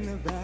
in the valley.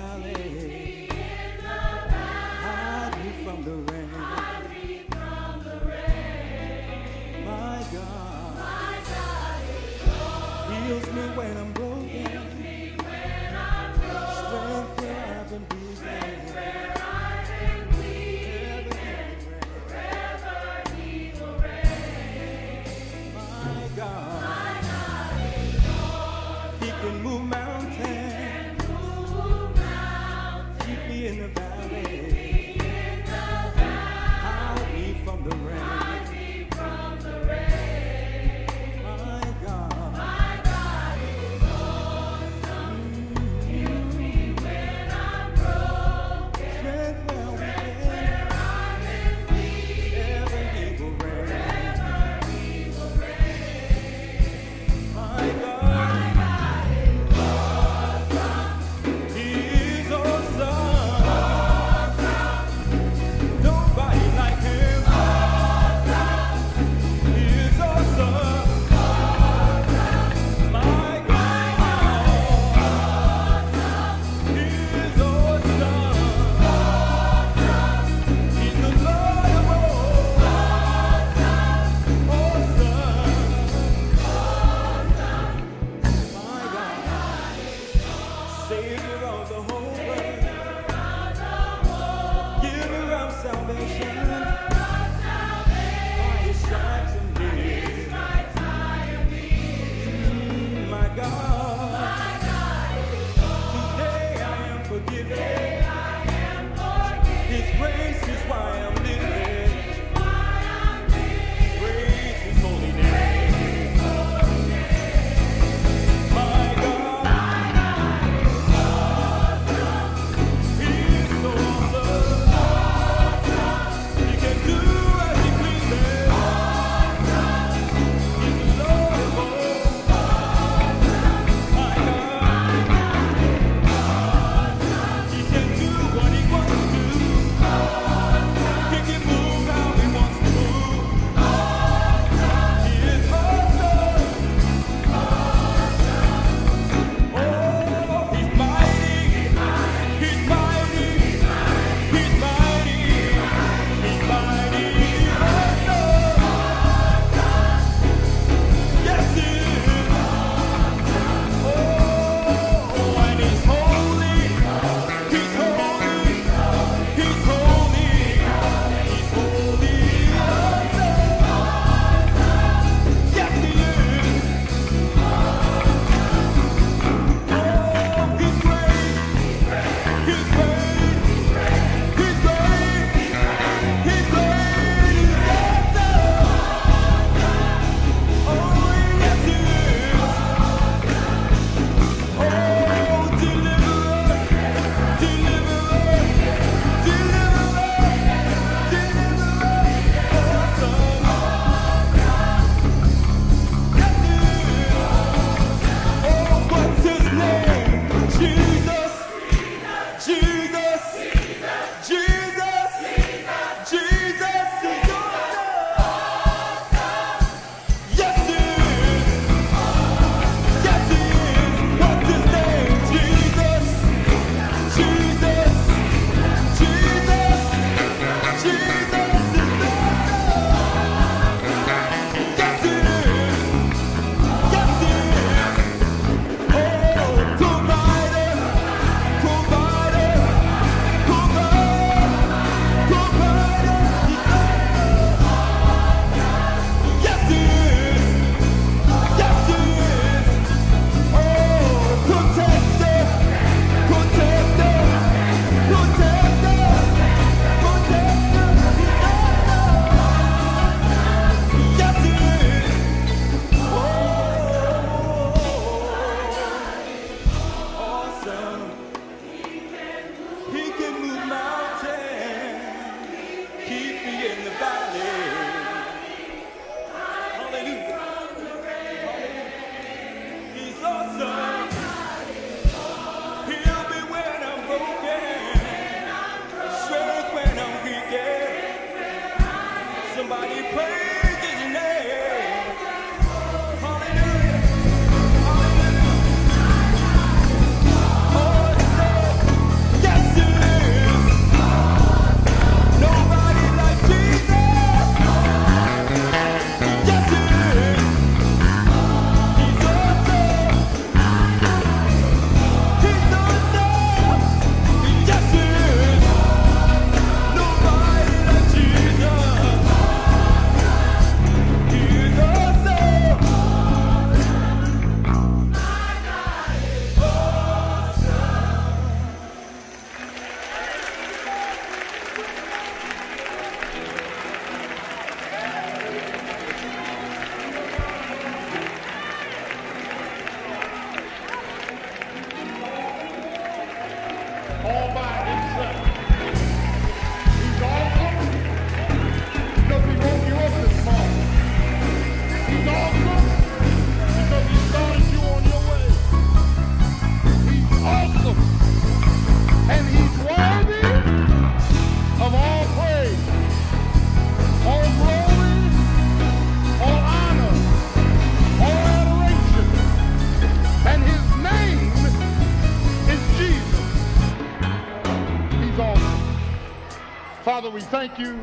Father, we thank you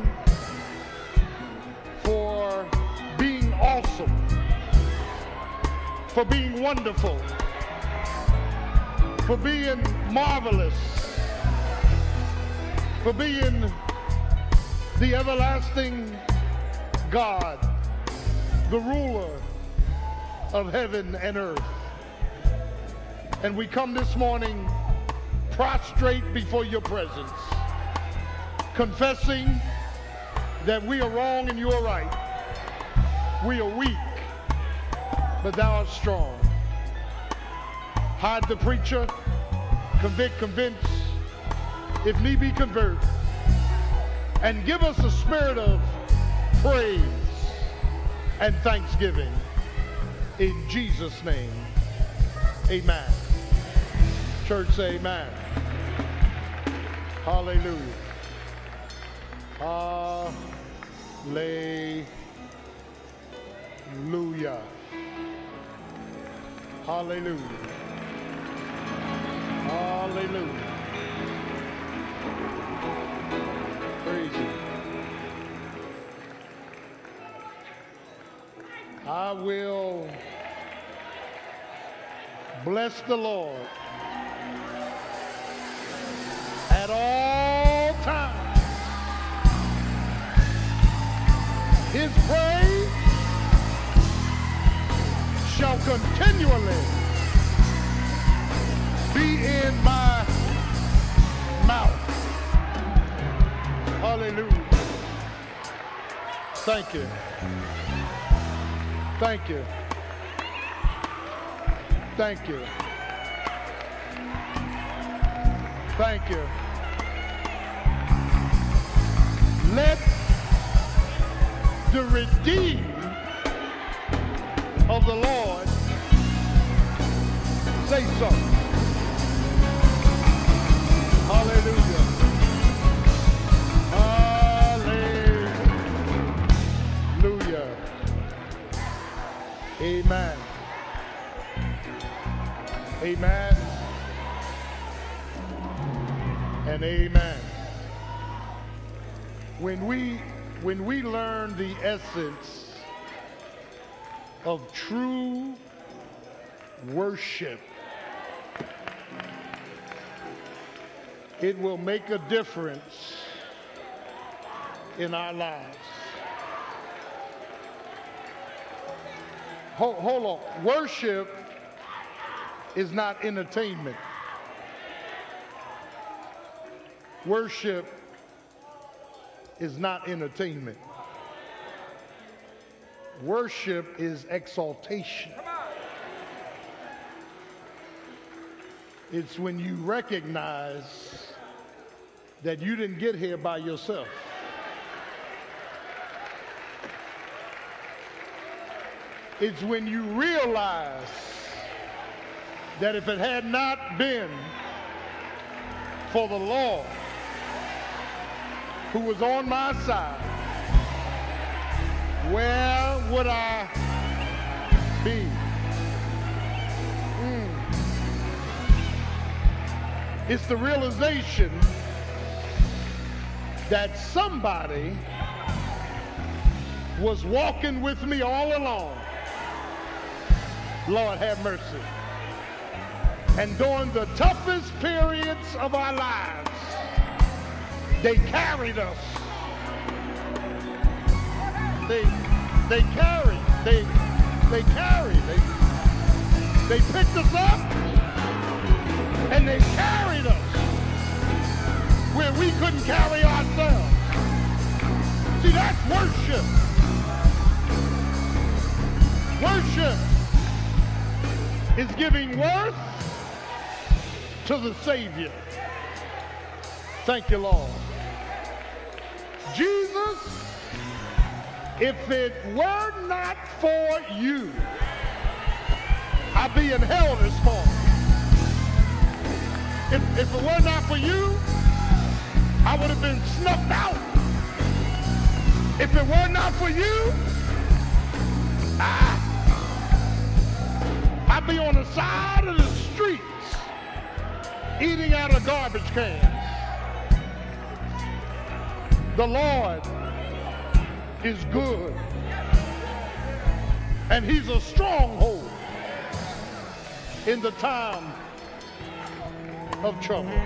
for being awesome, for being wonderful, for being marvelous, for being the everlasting God, the ruler of heaven and earth. And we come this morning prostrate before your presence, confessing that we are wrong and you are right. We are weak, but thou art strong. Hide the preacher, convict, convince, if need be, convert, and give us a spirit of praise and thanksgiving. In Jesus' name, amen. Church say amen. Hallelujah. Hallelujah. Hallelujah. Hallelujah. Praise. I will bless the Lord at all His praise shall continually be in my mouth. Hallelujah. Thank you. Thank you. Thank you. Thank you. Let the redeemed of the Lord say so. Hallelujah. Hallelujah. Amen. Amen. And amen. When we when we learn the essence of true worship, it will make a difference in our lives. Hold, hold on. Worship is not entertainment. Worship is not entertainment. Worship is exaltation. It's when you recognize that you didn't get here by yourself. It's when you realize that if it had not been for the Lord who was on my side, where would I be? Mm. It's the realization that somebody was walking with me all along. Lord have mercy. And during the toughest periods of our lives, they carried us. They they carried, they they carried, they they picked us up and they carried us where we couldn't carry ourselves. See, that's worship. Worship is giving worth to the Savior. Thank you, Lord. Jesus, if it were not for you, I'd be in hell this morning. If, if it were not for you, I would have been snuffed out. If it were not for you, I, I'd be on the side of the streets eating out of garbage cans. The Lord is good. And he's a stronghold in the time of trouble.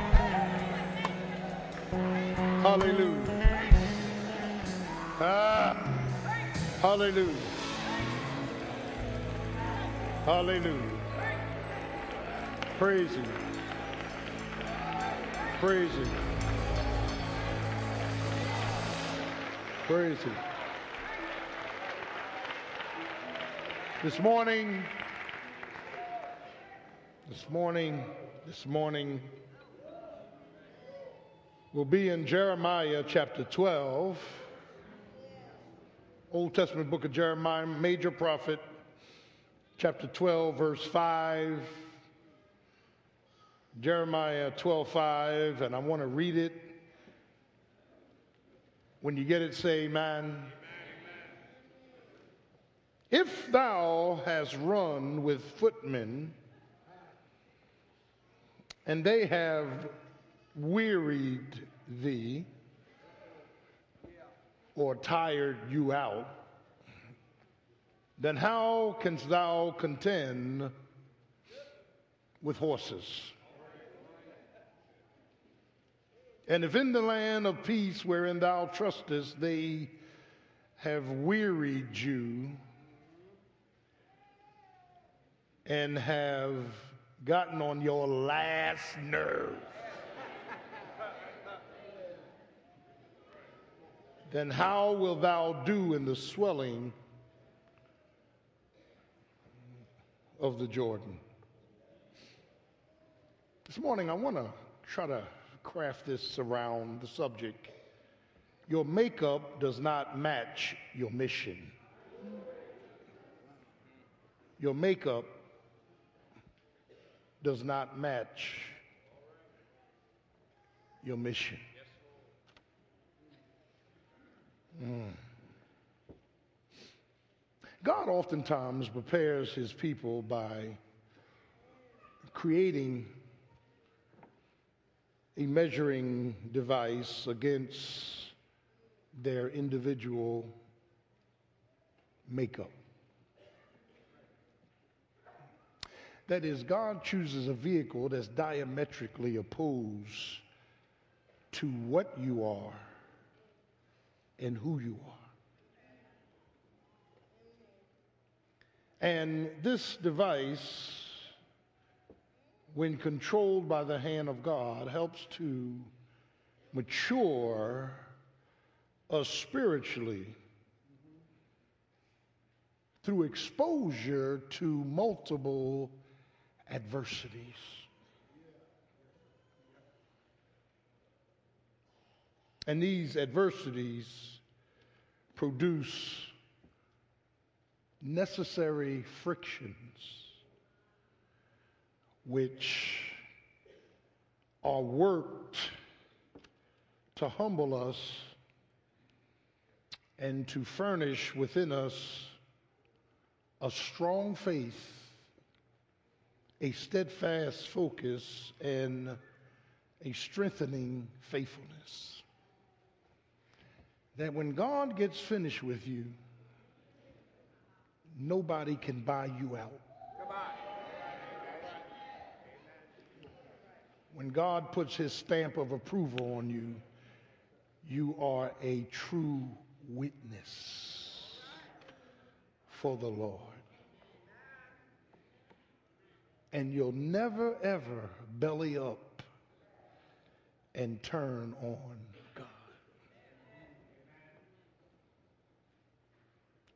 Hallelujah. Ah, hallelujah. Hallelujah. Praise him. Praise him. Praise him. This morning, this morning, this morning, we'll be in Jeremiah chapter 12, Old Testament book of Jeremiah, major prophet, chapter 12, verse 5. Jeremiah 12, 5, and I want to read it. When you get it, say amen. If thou hast run with footmen, and they have wearied thee or tired you out, then how canst thou contend with horses? And if in the land of peace wherein thou trustest they have wearied you and have gotten on your last nerve, then how wilt thou do in the swelling of the Jordan? This morning, I want to try to craft this around the subject. Your makeup does not match your mission. Your makeup does not match your mission. Mm. God oftentimes prepares his people by creating a measuring device against their individual makeup. That is, God chooses a vehicle that's diametrically opposed to what you are and who you are. And this device, when controlled by the hand of God, helps to mature us spiritually through exposure to multiple adversities. And these adversities produce necessary frictions which are worked to humble us and to furnish within us a strong faith, a steadfast focus, and a strengthening faithfulness. That when God gets finished with you, nobody can buy you out. When God puts his stamp of approval on you, you are a true witness for the Lord. And you'll never, ever belly up and turn on God.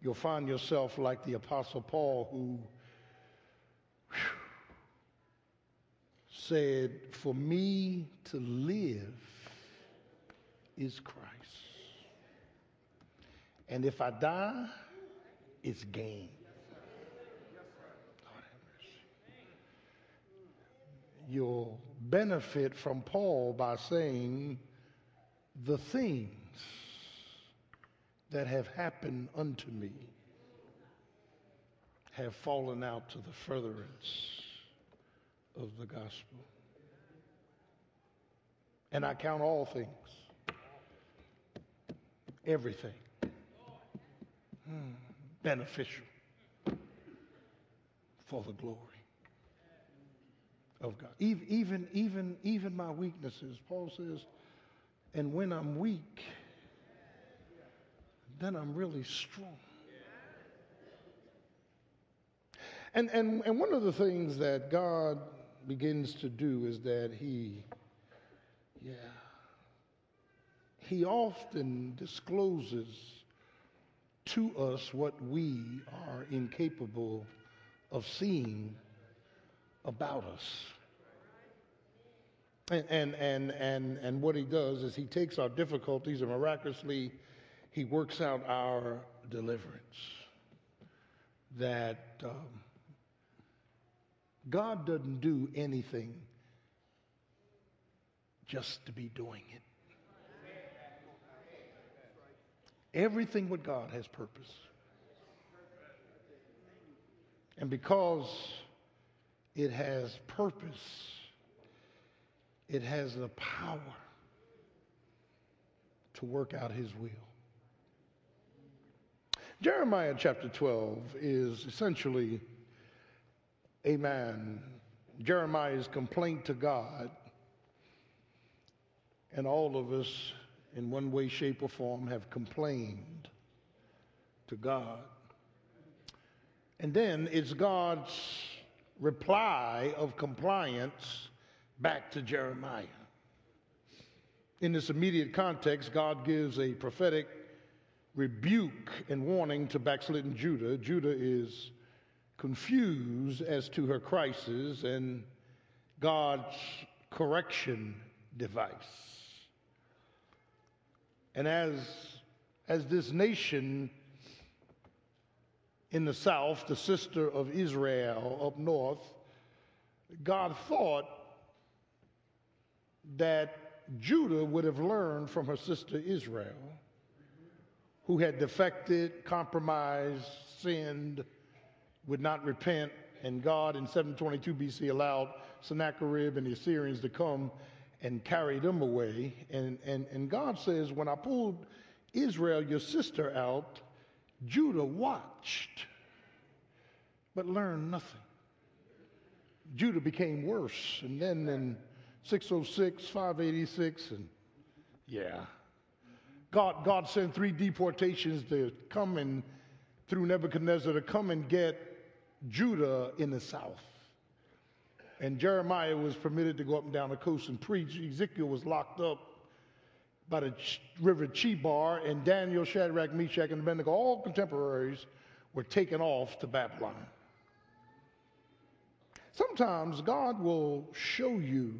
You'll find yourself like the Apostle Paul, who said, For me to live is Christ. And if I die, it's gain. You'll benefit from Paul by saying, the things that have happened unto me have fallen out to the furtherance of the gospel. And I count all things, everything, hmm, beneficial for the glory of God. Even, even, even, my weaknesses, Paul says, and when I'm weak, then I'm really strong. And, and, and one of the things that God begins to do is that He, yeah, He often discloses to us what we are incapable of seeing about us. And, and, and, and, and what he does is he takes our difficulties and miraculously he works out our deliverance. That um, God doesn't do anything just to be doing it. Everything with God has purpose. And because it has purpose, it has the power to work out his will. Jeremiah chapter 12 is essentially a man, Jeremiah's complaint to God, and all of us in one way, shape, or form have complained to God. And then it's God's reply of compliance back to Jeremiah. In this immediate context, God gives a prophetic rebuke and warning to backslidden Judah. Judah is confused as to her crisis and God's correction device. And as, as this nation in the south, the sister of Israel up north, God thought that Judah would have learned from her sister Israel, who had defected, compromised, sinned, would not repent, and God in 722 BC allowed Sennacherib and the Assyrians to come and carry them away. And, and, and God says, When I pulled Israel, your sister, out, Judah watched, but learned nothing. Judah became worse. And then in 606, 586, and yeah. God, God sent three deportations to come and, through Nebuchadnezzar, to come and get Judah in the south. And Jeremiah was permitted to go up and down the coast and preach. Ezekiel was locked up by the river Chebar, and Daniel, Shadrach, Meshach, and Abednego, all contemporaries, were taken off to Babylon. Sometimes God will show you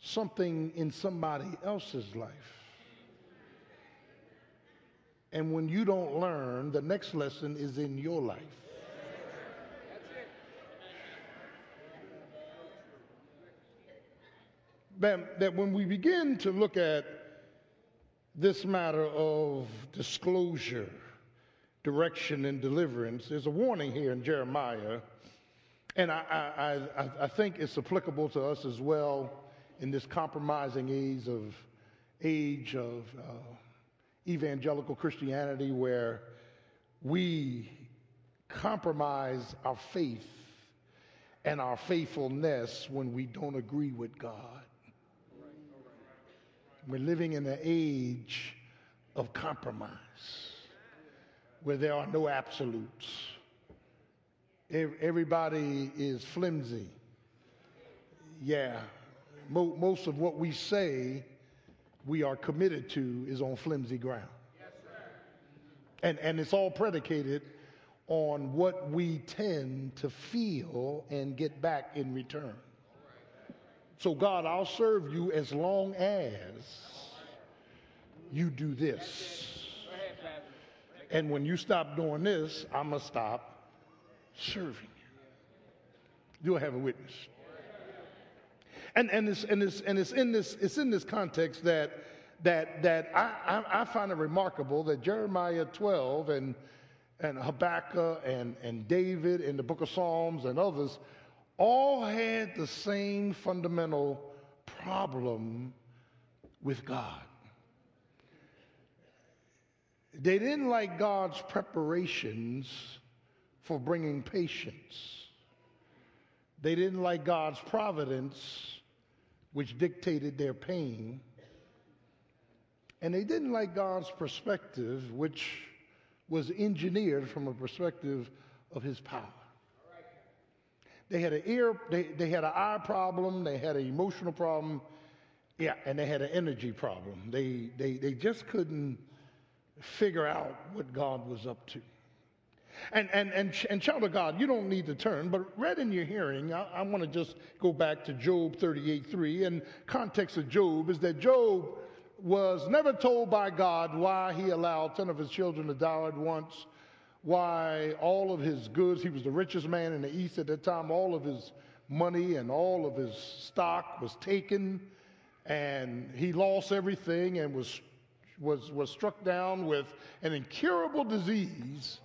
something in somebody else's life. And when you don't learn, the next lesson is in your life. That, that when we begin to look at this matter of disclosure, direction, and deliverance, there's a warning here in Jeremiah, and I, I, I, I think it's applicable to us as well in this compromising age of age of uh, evangelical Christianity where we compromise our faith and our faithfulness when we don't agree with God. We're living in an age of compromise where there are no absolutes. Everybody is flimsy. Yeah, most of what we say we are committed to is on flimsy ground. And, and it's all predicated on what we tend to feel and get back in return. So, God, I'll serve you as long as you do this. And when you stop doing this, I'm going to stop serving you. I have a witness? And, and, it's, and, it's, and it's, in this, it's in this context that, that, that I, I, I find it remarkable that Jeremiah 12 and, and Habakkuk and, and David in the book of Psalms and others all had the same fundamental problem with God. They didn't like God's preparations for bringing patience. They didn't like God's providence, which dictated their pain. And they didn't like God's perspective, which was engineered from a perspective of his power. They had an ear, they, they had an eye problem, they had an emotional problem, yeah, and they had an energy problem. They, they, they just couldn't figure out what God was up to. And, and, and, and child of God, you don't need to turn, but read in your hearing, I, I want to just go back to Job 38 3. And context of Job is that Job was never told by God why he allowed 10 of his children to die at once, why all of his goods, he was the richest man in the East at that time, all of his money and all of his stock was taken, and he lost everything and was, was, was struck down with an incurable disease.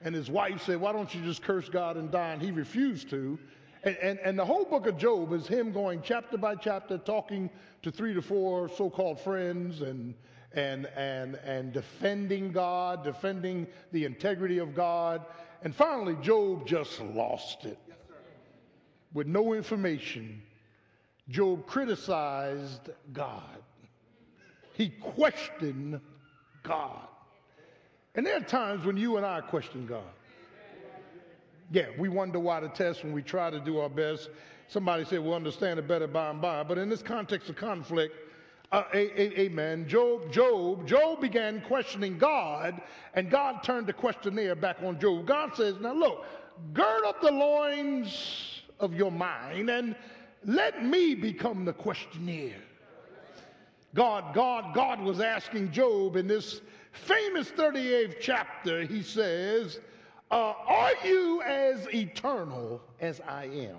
And his wife said, Why don't you just curse God and die? And he refused to. And, and, and, the whole book of Job is him going chapter by chapter, talking to three to four so called friends and, and, and, and defending God, defending the integrity of God. And finally, Job just lost it. With no information, Job criticized God, he questioned God. And there are times when you and I question God. Yeah, we wonder why the test when we try to do our best. Somebody said we'll understand it better by and by. But in this context of conflict, uh, amen. Job, Job, Job began questioning God, and God turned the questionnaire back on Job. God says, Now look, gird up the loins of your mind and let me become the questionnaire. God, God, God was asking Job in this famous 38th chapter, he says, uh, Are you as eternal as I am?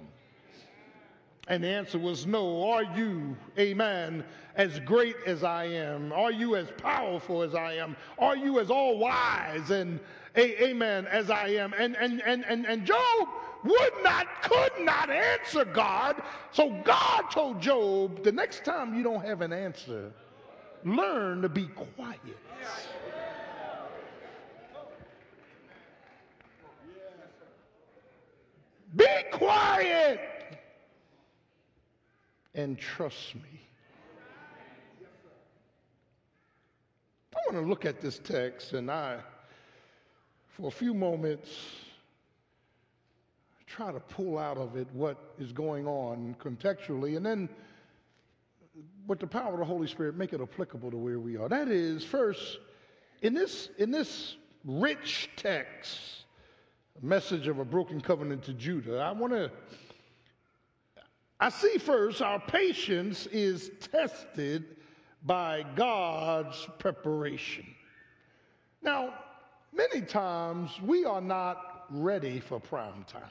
And the answer was no. Are you, amen, as great as I am? Are you as powerful as I am? Are you as all wise and, a, amen, as I am? And, and, and, and, and Job would not, could not answer God. So God told Job, the next time you don't have an answer, learn to be quiet. Be quiet and trust me. Want to look at this text and I, for a few moments, try to pull out of it what is going on contextually and then with the power of the Holy Spirit make it applicable to where we are. That is, first, in this, in this rich text, message of a broken covenant to Judah, I want to I see first our patience is tested by God's preparation. Now, many times we are not ready for prime time,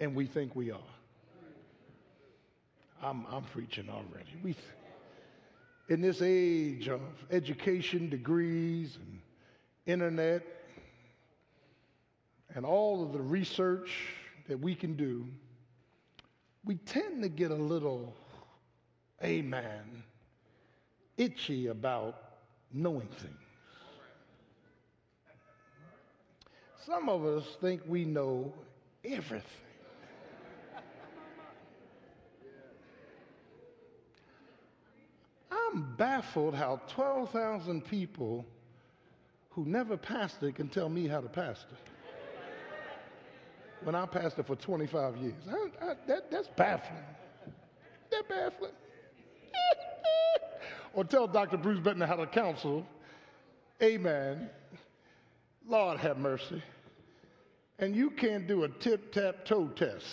and we think we are. I'm, I'm preaching already. We, in this age of education, degrees, and internet, and all of the research that we can do, we tend to get a little, amen, itchy about knowing things. Some of us think we know everything. I'm baffled how 12,000 people who never pastored can tell me how to pastor when I pastored for 25 years. I, I, that, that's baffling. That baffling. Or tell Dr. Bruce Bettner how to counsel. Amen. Lord have mercy. And you can't do a tip tap toe test.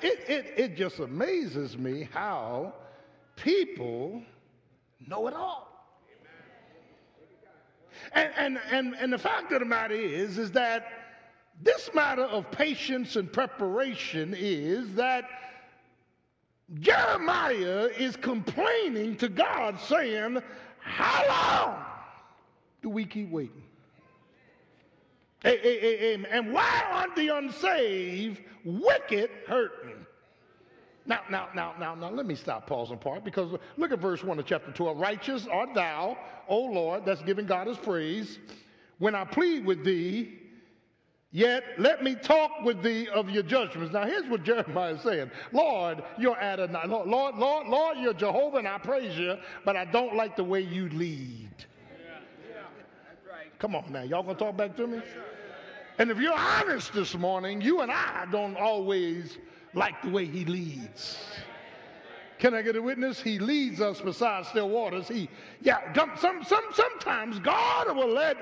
It, it, it just amazes me how people know it all. And, and, and, and the fact of the matter is, is that this matter of patience and preparation is that Jeremiah is complaining to God, saying, How long do we keep waiting? And why aren't the unsaved wicked hurting? Now, now, now, now, now, let me stop, pause and part because look at verse 1 of chapter 12. Righteous art thou, O Lord, that's giving God his praise, when I plead with thee, yet let me talk with thee of your judgments. Now, here's what Jeremiah is saying Lord, you're Adonai. Lord, Lord, Lord, Lord, you're Jehovah, and I praise you, but I don't like the way you lead. Come on now, y'all gonna talk back to me? And if you're honest this morning, you and I don't always like the way he leads. Can I get a witness? He leads us beside still waters. He, yeah, some, some, sometimes God will let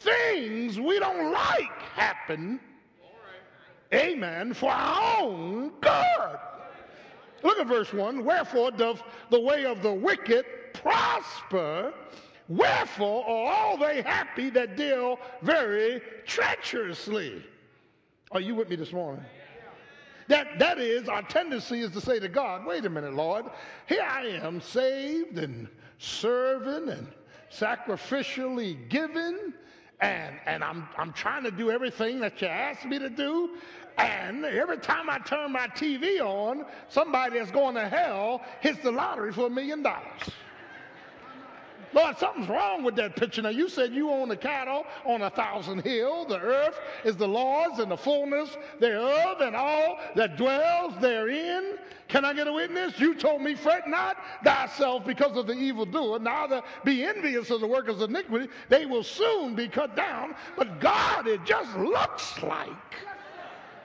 things we don't like happen. Amen. For our own good. Look at verse 1. Wherefore doth the way of the wicked prosper? Wherefore are all they happy that deal very treacherously? Are you with me this morning? That, that is, our tendency is to say to God, wait a minute, Lord, here I am saved and serving and sacrificially given, and, and I'm, I'm trying to do everything that you asked me to do. And every time I turn my TV on, somebody that's going to hell hits the lottery for a million dollars. Lord, something's wrong with that picture. Now, you said you own the cattle on a thousand hill. The earth is the Lord's and the fullness thereof and all that dwells therein. Can I get a witness? You told me, fret not thyself because of the evildoer, neither be envious of the workers of iniquity. They will soon be cut down. But God, it just looks like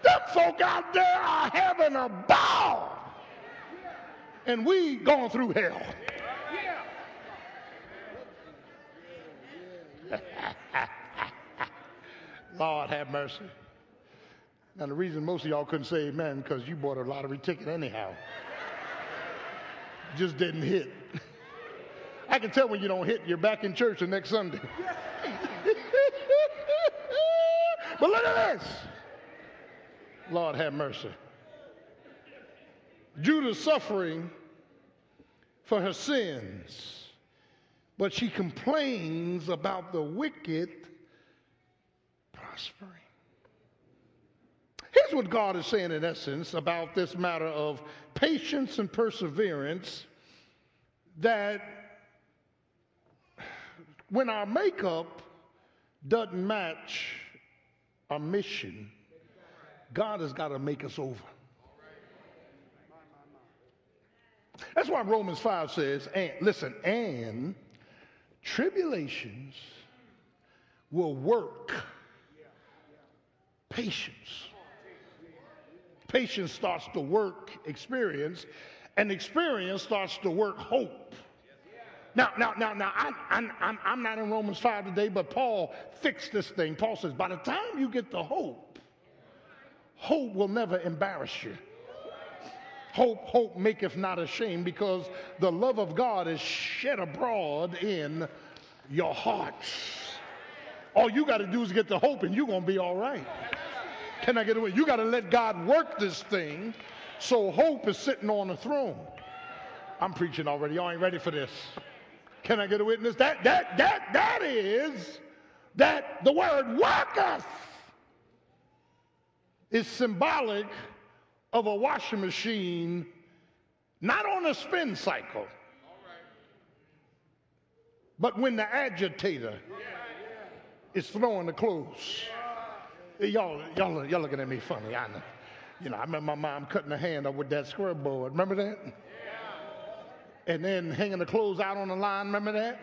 them folk out there are having a ball. And we going through hell. Lord have mercy. Now, the reason most of y'all couldn't say amen because you bought a lottery ticket anyhow. Just didn't hit. I can tell when you don't hit, you're back in church the next Sunday. but look at this. Lord have mercy. Judah's suffering for her sins but she complains about the wicked prospering. Here's what God is saying in essence about this matter of patience and perseverance that when our makeup doesn't match our mission, God has got to make us over. That's why Romans 5 says, and listen, and Tribulations will work patience. Patience starts to work experience, and experience starts to work hope. Now, now, now, now, I'm, I'm, I'm, I'm not in Romans 5 today, but Paul fixed this thing. Paul says, by the time you get the hope, hope will never embarrass you. Hope, hope maketh not ashamed because the love of God is shed abroad in your hearts. All you got to do is get the hope and you're going to be all right. Can I get away? You got to let God work this thing so hope is sitting on the throne. I'm preaching already. Y'all ain't ready for this. Can I get a witness? That that that that is that the word worketh is symbolic of a washing machine not on a spin cycle, but when the agitator is throwing the clothes. Y'all, y'all, y'all looking at me funny, I know. You know, I remember my mom cutting her hand up with that square board. Remember that? Yeah. And then hanging the clothes out on the line. Remember that?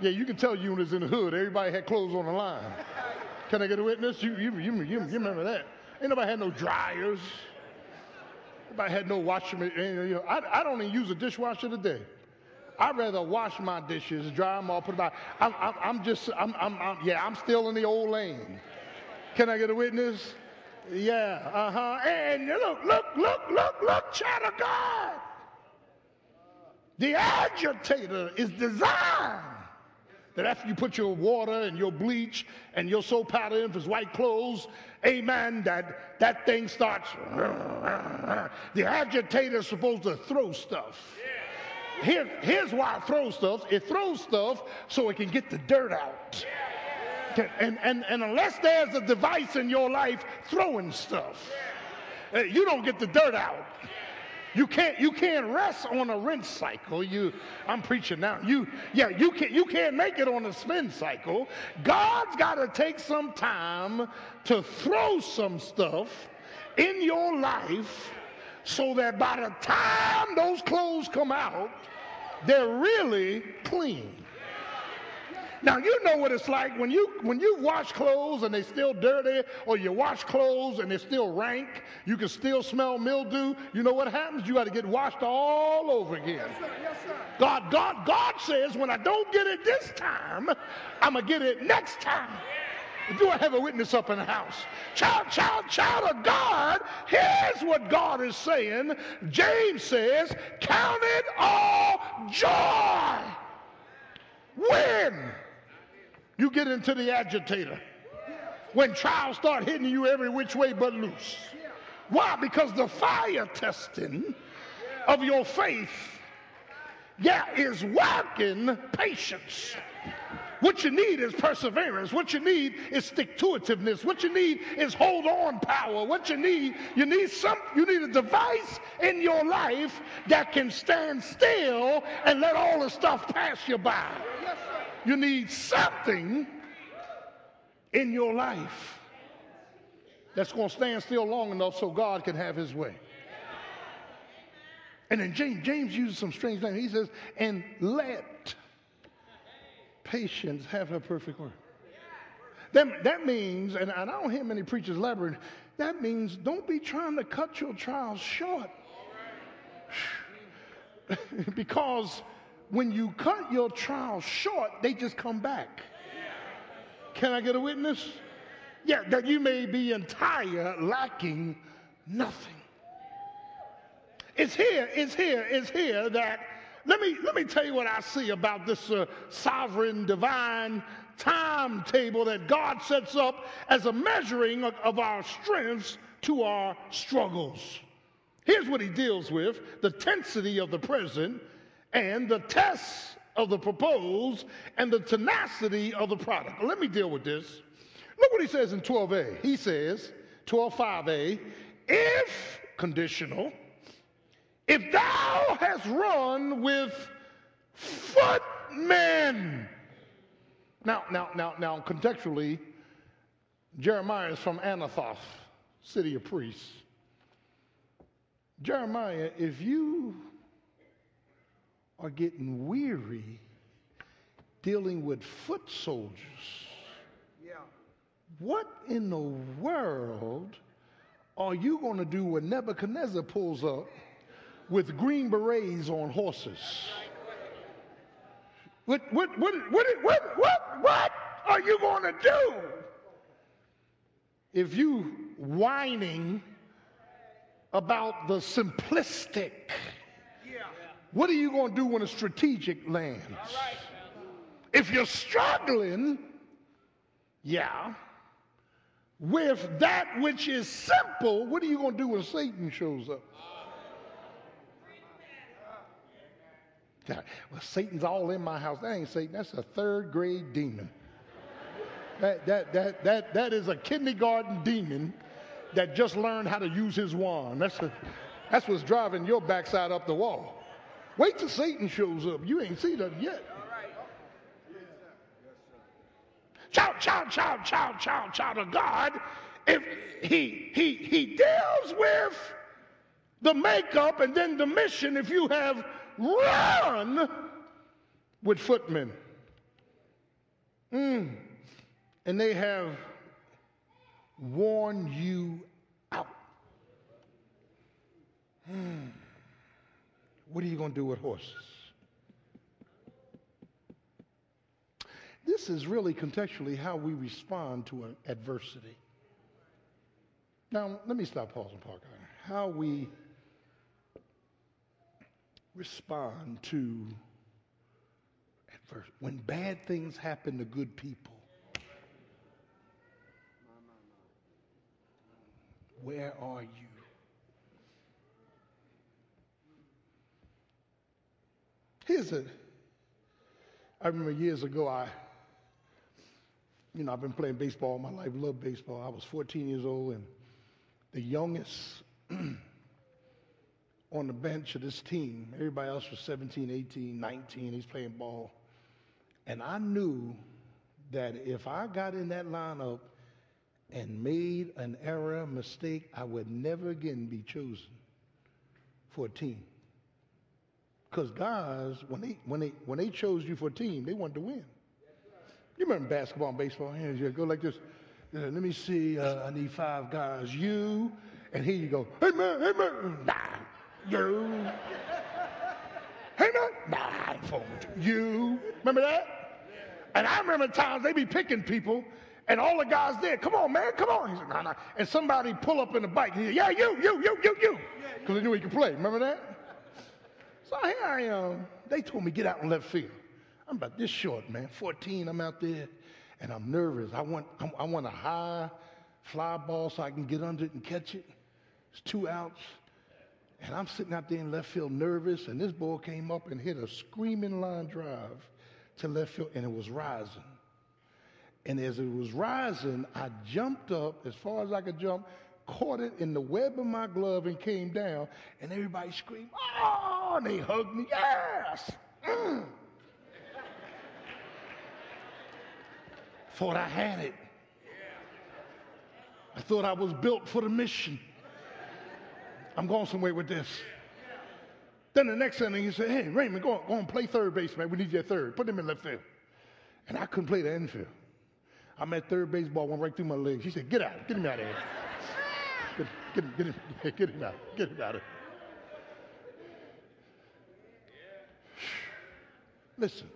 Yeah, you can tell you was in the hood. Everybody had clothes on the line. Can I get a witness? You, you, you, you, you remember that? Ain't nobody had no dryers. Nobody had no washing machine. You know, I, I don't even use a dishwasher today. I'd rather wash my dishes, dry them all, put them out. I'm, I'm, I'm just, I'm, I'm, I'm, yeah, I'm still in the old lane. Can I get a witness? Yeah, uh huh. And look, look, look, look, look, child of God. The agitator is designed that after you put your water and your bleach and your soap powder in for his white clothes, amen, that that thing starts. The agitator is supposed to throw stuff. Here, here's why it throws stuff. It throws stuff so it can get the dirt out. And, and, and unless there's a device in your life throwing stuff, uh, you don't get the dirt out. You can't you can't rest on a rinse cycle. You I'm preaching now. You yeah, you can't you can't make it on a spin cycle. God's got to take some time to throw some stuff in your life so that by the time those clothes come out, they're really clean. Now you know what it's like when you when you wash clothes and they're still dirty, or you wash clothes and they're still rank. You can still smell mildew. You know what happens? You got to get washed all over again. Yes, sir. Yes, sir. God, God, God says, when I don't get it this time, I'm gonna get it next time. Do I have a witness up in the house? Child, child, child of God, here's what God is saying. James says, Count it all joy. When you get into the agitator, when trials start hitting you every which way but loose. Why? Because the fire testing of your faith, yeah, is working patience. What you need is perseverance. What you need is stick to itiveness. What you need is hold on power. What you need, you need some, you need a device in your life that can stand still and let all the stuff pass you by. You need something in your life that's going to stand still long enough so God can have his way. And then James, James uses some strange language. He says, and let patience have her perfect work. That, that means, and I don't hear many preachers elaborate, that means don't be trying to cut your trials short. because when you cut your trials short, they just come back. Can I get a witness? Yeah, that you may be entire, lacking nothing. It's here, it's here, it's here that let me let me tell you what I see about this uh, sovereign divine timetable that God sets up as a measuring of, of our strengths to our struggles. Here's what he deals with the tensity of the present and the tests of the proposed and the tenacity of the product. Let me deal with this. Look what he says in 12a. He says, 12.5a, if conditional, if thou hast run with footmen. Now, now, now, now, contextually, Jeremiah is from Anathoth, city of priests. Jeremiah, if you are getting weary dealing with foot soldiers, Yeah. what in the world are you going to do when Nebuchadnezzar pulls up with green berets on horses? What, what, what, what, what, what, what are you going to do if you whining about the simplistic? What are you going to do when a strategic lands? If you're struggling, yeah, with that which is simple, what are you going to do when Satan shows up? Well, Satan's all in my house. That ain't Satan. That's a third grade demon. That, that, that, that, that is a kindergarten demon that just learned how to use his wand. That's, a, that's what's driving your backside up the wall. Wait till Satan shows up. You ain't seen nothing yet. Child, child, child, child, child, child of God. If he he he deals with the makeup and then the mission if you have run with footmen. Mm. And they have worn you out. Hmm. What are you going to do with horses? This is really contextually how we respond to adversity. Now, let me stop pausing, Parker. How we respond to adversity. When bad things happen to good people, where are you? Here's a, I remember years ago, I, you know, I've been playing baseball all my life, love baseball. I was 14 years old, and the youngest on the bench of this team, everybody else was 17, 18, 19, he's playing ball. And I knew that if I got in that lineup and made an error, mistake, I would never again be chosen for a team. Because guys, when they, when, they, when they chose you for a team, they wanted to win. You remember basketball and baseball? Here you go like this. Let me see. Uh, I need five guys. You, and here you go. Hey man, hey man. Nah, you. Hey man. Nah. You. Remember that? And I remember times they be picking people, and all the guys there, come on, man, come on. He said, nah, nah. And somebody pull up in the bike. He said, yeah, you, you, you, you, you. Because they knew he could play. Remember that? So here I am. Um, they told me get out in left field. I'm about this short, man. 14. I'm out there, and I'm nervous. I want I want a high fly ball so I can get under it and catch it. It's two outs, and I'm sitting out there in left field, nervous. And this ball came up and hit a screaming line drive to left field, and it was rising. And as it was rising, I jumped up as far as I could jump, caught it in the web of my glove, and came down. And everybody screamed, "Oh!" And they hugged me. Yes. Mm. Thought I had it. I thought I was built for the mission. I'm going somewhere with this. Then the next inning, he said, Hey, Raymond, go on, go on, play third base, man. We need you at third. Put him in left field. And I couldn't play the infield. I'm at third base, ball went right through my legs. He said, Get out, get him out of here. Get, him, get him, get him out, get him out of here. Listen,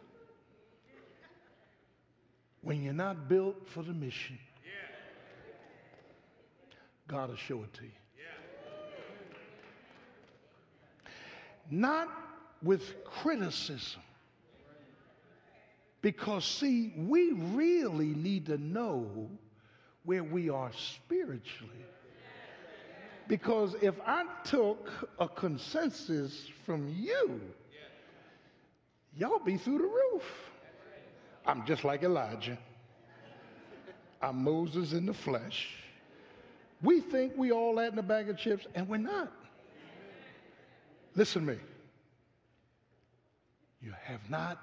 when you're not built for the mission, God will show it to you. Not with criticism. Because, see, we really need to know where we are spiritually. Because if I took a consensus from you, y'all be through the roof. I'm just like Elijah. I'm Moses in the flesh. We think we all that in a bag of chips, and we're not. Listen to me. You have not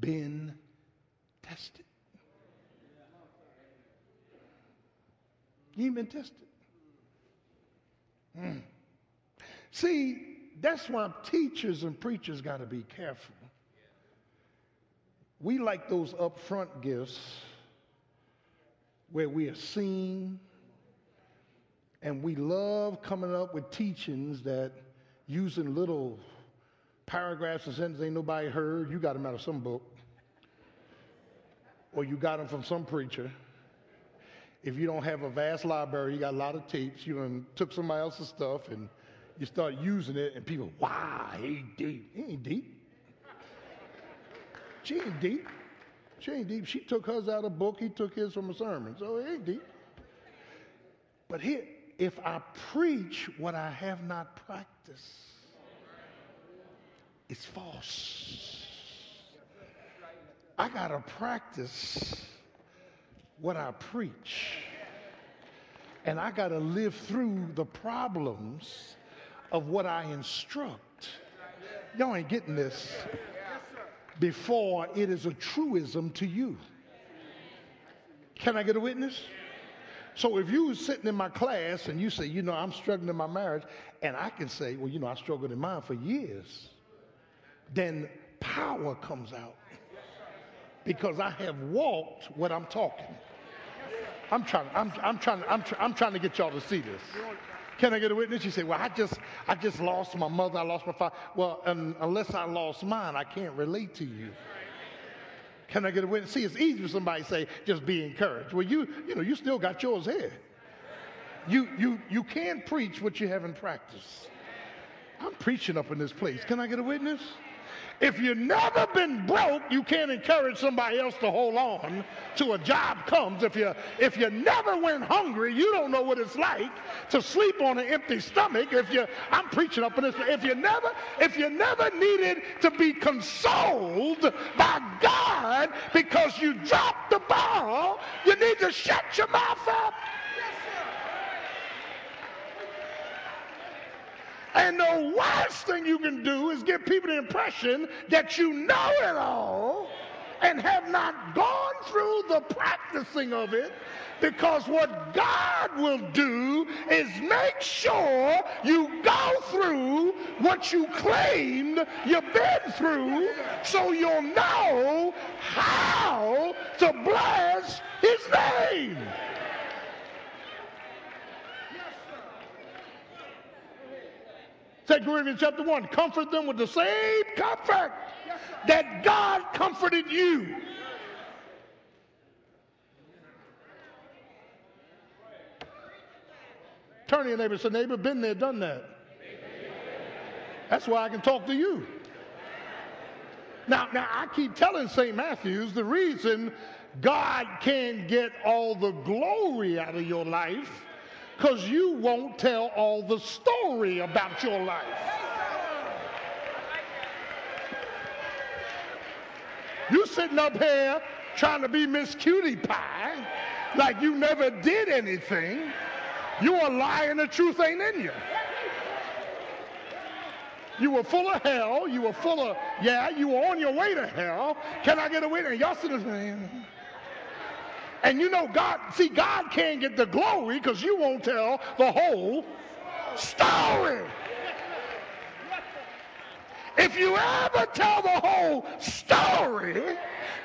been tested. You ain't been tested. Mm. See, that's why teachers and preachers got to be careful. We like those upfront gifts where we are seen, and we love coming up with teachings that using little paragraphs and sentences ain't nobody heard. You got them out of some book, or you got them from some preacher. If you don't have a vast library, you got a lot of tapes. You done took somebody else's stuff and you start using it, and people, wow, he deep. He ain't deep. She ain't deep. She ain't deep. She took hers out of a book. He took his from a sermon. So it ain't deep. But here, if I preach what I have not practiced, it's false. I got to practice what I preach. And I got to live through the problems of what I instruct. Y'all ain't getting this before it is a truism to you. Can I get a witness? So if you were sitting in my class and you say, you know, I'm struggling in my marriage, and I can say, well, you know, I struggled in mine for years, then power comes out because I have walked what I'm talking. I'm trying, I'm, I'm trying, I'm, tr- I'm trying to get y'all to see this. Can I get a witness? You say, well, I just, I just lost my mother, I lost my father. Well, unless I lost mine, I can't relate to you. Can I get a witness? See, it's easy for somebody to say, just be encouraged. Well, you, you know, you still got yours here. You, you, you can't preach what you haven't practiced. I'm preaching up in this place. Can I get a witness? If you've never been broke, you can't encourage somebody else to hold on to a job comes. If you if you never went hungry, you don't know what it's like to sleep on an empty stomach. If you I'm preaching up in this. If you never if you never needed to be consoled by God because you dropped the ball, you need to shut your mouth up. And the worst thing you can do is give people the impression that you know it all and have not gone through the practicing of it because what God will do is make sure you go through what you claimed you've been through so you'll know how to bless his name. Second Corinthians chapter 1. Comfort them with the same comfort that God comforted you. Turn to your neighbor and say, neighbor, been there, done that. That's why I can talk to you. Now, now I keep telling St. Matthews the reason God can't get all the glory out of your life because you won't tell all the story about your life. You sitting up here trying to be Miss Cutie Pie like you never did anything. You a lie and the truth ain't in you. You were full of hell. You were full of, yeah, you were on your way to hell. Can I get a witness? Y'all sitting there. And you know, God, see, God can't get the glory because you won't tell the whole story. If you ever tell the whole story,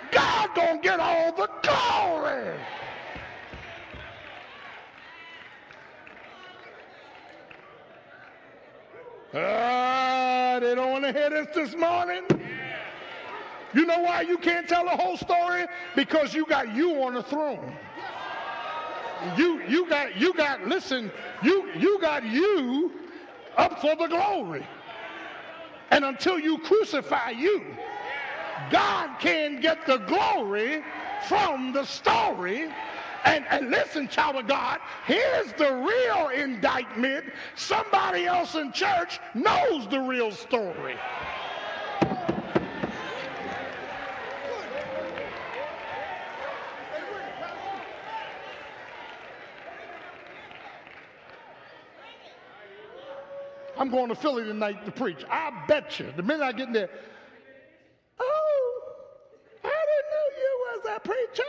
God gonna get all the glory. Ah, they don't want to hear this this morning. You know why you can't tell the whole story? Because you got you on the throne. You you got you got listen, you you got you up for the glory. And until you crucify you, God can get the glory from the story. And, and listen, child of God, here's the real indictment. Somebody else in church knows the real story. I'm going to Philly tonight to preach. I bet you, the minute I get in there, oh, I didn't know you was a preacher.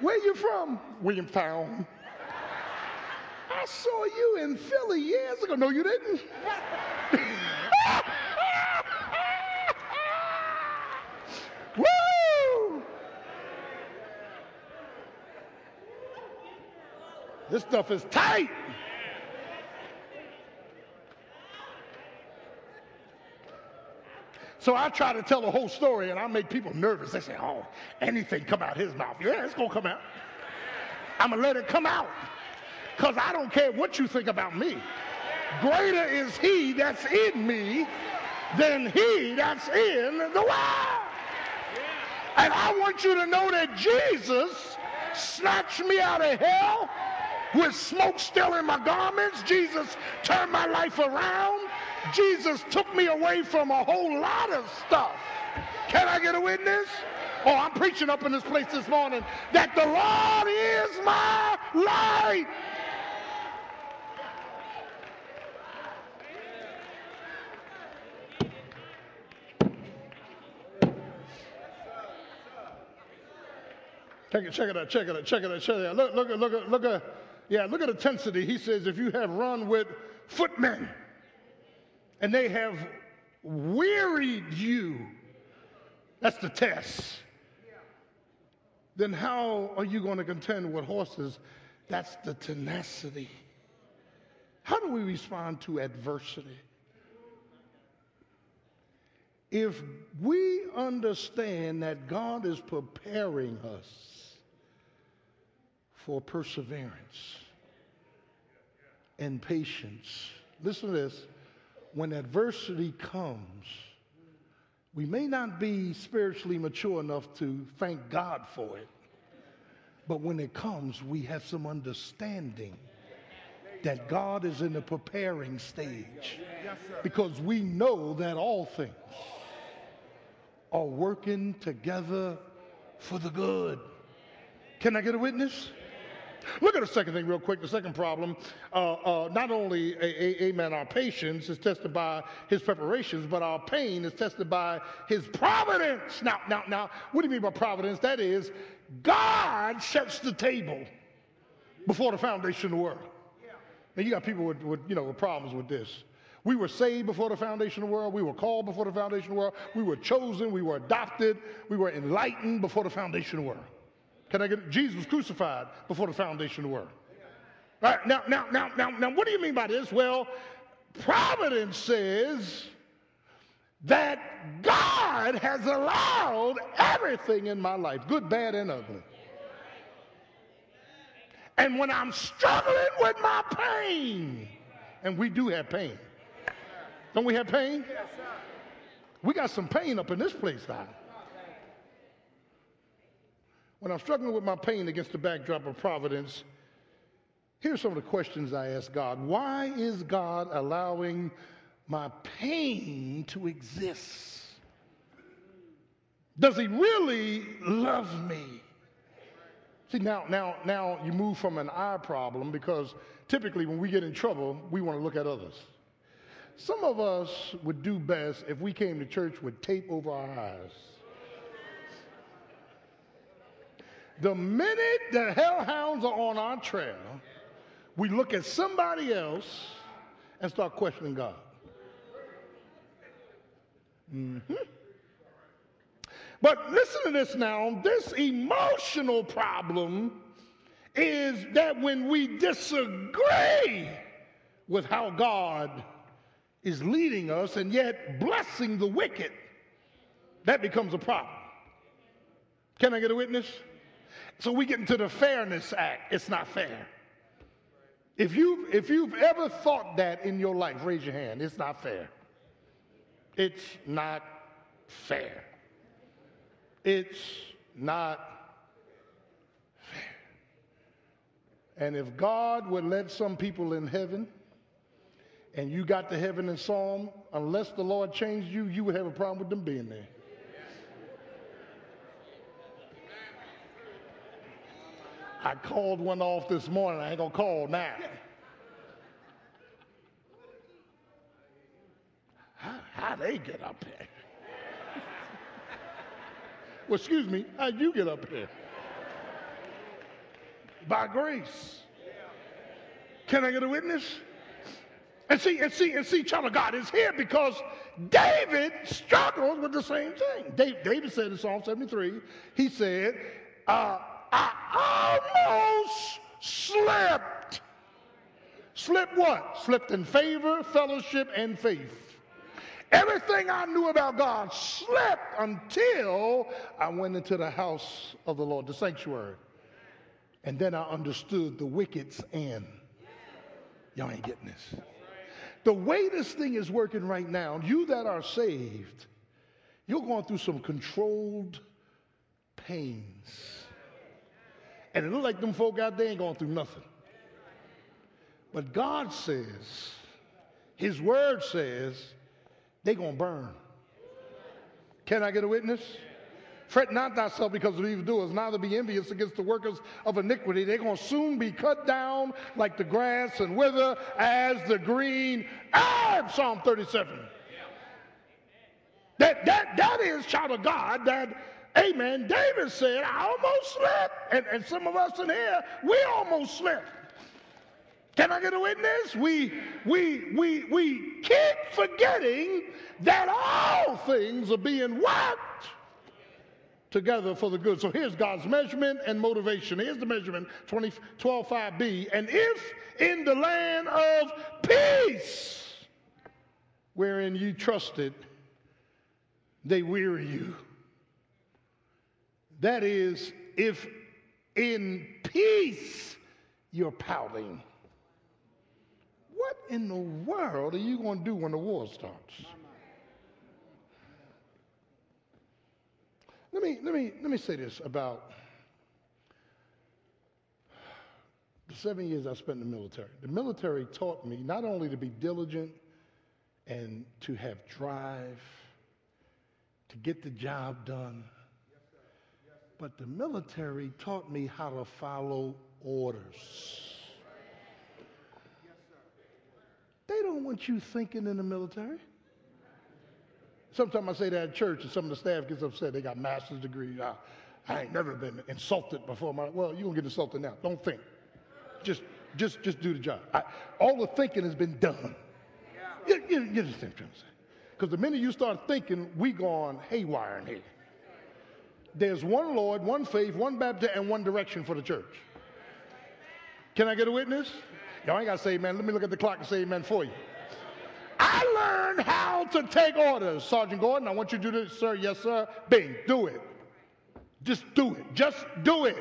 Where you from? Williamstown. I saw you in Philly years ago. No, you didn't. This stuff is tight. So I try to tell the whole story and I make people nervous. They say, oh, anything come out his mouth. Yeah, it's going to come out. I'm going to let it come out because I don't care what you think about me. Greater is he that's in me than he that's in the world. And I want you to know that Jesus snatched me out of hell with smoke still in my garments. Jesus turned my life around. Jesus took me away from a whole lot of stuff. Can I get a witness? Oh, I'm preaching up in this place this morning that the Lord is my light. Check it, check it out, check it out, check it out, check it out. Look, look, look, look at, yeah, look at the intensity. He says, if you have run with footmen and they have wearied you, that's the test. Then how are you going to contend with horses? That's the tenacity. How do we respond to adversity? If we understand that God is preparing us for perseverance and patience. Listen to this. When adversity comes, we may not be spiritually mature enough to thank God for it, but when it comes, we have some understanding that God is in the preparing stage because we know that all things are working together for the good. Can I get a witness? Look at the second thing, real quick. The second problem. Uh, uh, not only, a, a, amen, our patience is tested by his preparations, but our pain is tested by his providence. Now, now, now, what do you mean by providence? That is, God sets the table before the foundation of the world. And you got people with, with, you know, with problems with this. We were saved before the foundation of the world. We were called before the foundation of the world. We were chosen. We were adopted. We were enlightened before the foundation of the world. Can I get Jesus was crucified before the foundation of the world? All right, now, now, now, now, now, what do you mean by this? Well, providence says that God has allowed everything in my life, good, bad, and ugly. And when I'm struggling with my pain, and we do have pain, don't we have pain? We got some pain up in this place now. When I'm struggling with my pain against the backdrop of providence, here's some of the questions I ask God. Why is God allowing my pain to exist? Does he really love me? See, now, now, now you move from an I problem because typically when we get in trouble, we want to look at others. Some of us would do best if we came to church with tape over our eyes. The minute the hellhounds are on our trail, we look at somebody else and start questioning God. Mm-hmm. But listen to this now. This emotional problem is that when we disagree with how God is leading us and yet blessing the wicked, that becomes a problem. Can I get a witness? So we get into the Fairness Act. It's not fair. If, you, if you've ever thought that in your life, raise your hand. It's not fair. It's not fair. It's not fair. And if God would let some people in heaven, and you got to heaven and saw them, unless the Lord changed you, you would have a problem with them being there. I called one off this morning. I ain't gonna call now. How, how they get up here? well, excuse me, how'd you get up here? By grace. Can I get a witness? And see, and see, and see, child of God is here because David struggled with the same thing. David said in Psalm 73, he said, uh, I almost slipped. Slipped what? Slipped in favor, fellowship, and faith. Everything I knew about God slipped until I went into the house of the Lord, the sanctuary. And then I understood the wicked's end. Y'all ain't getting this. The way this thing is working right now, you that are saved, you're going through some controlled pains. And it look like them folk out there ain't going through nothing. But God says, His word says, they going to burn. Can I get a witness? Fret not thyself because of evildoers, neither be envious against the workers of iniquity. They're going to soon be cut down like the grass and wither as the green herb. Psalm 37. That, that, that is, child of God, that Amen. David said, I almost slept. And, and some of us in here, we almost slept. Can I get a witness? We, we, we, we keep forgetting that all things are being worked together for the good. So here's God's measurement and motivation. Here's the measurement 20, 12, 5b. And if in the land of peace, wherein you trusted, they weary you that is, if In peace, you're pouting. What in the world are you going to do when the war starts? Let me, let me, let me say this about the seven years I spent in the military. The military taught me not only to be diligent and to have drive, to get the job done, but the military taught me how to follow orders. They don't want you thinking in the military. Sometimes I say that at church, and some of the staff gets upset. They got master's degrees. I, I ain't never been insulted before. My, well, you're gonna get insulted now. Don't think. Just, just, just do the job. I, all the thinking has been done. You, you, you understand what I'm trying to say? Because the minute you start thinking, we gone haywire in here. There's one Lord, one faith, one baptism, and one direction for the church. Can I get a witness? Y'all ain't got to say amen. Let me look at the clock and say amen for you. I learned how to take orders. Sergeant Gordon, I want you to do this, sir. Yes, sir. Bing, do it. Just do it. Just do it.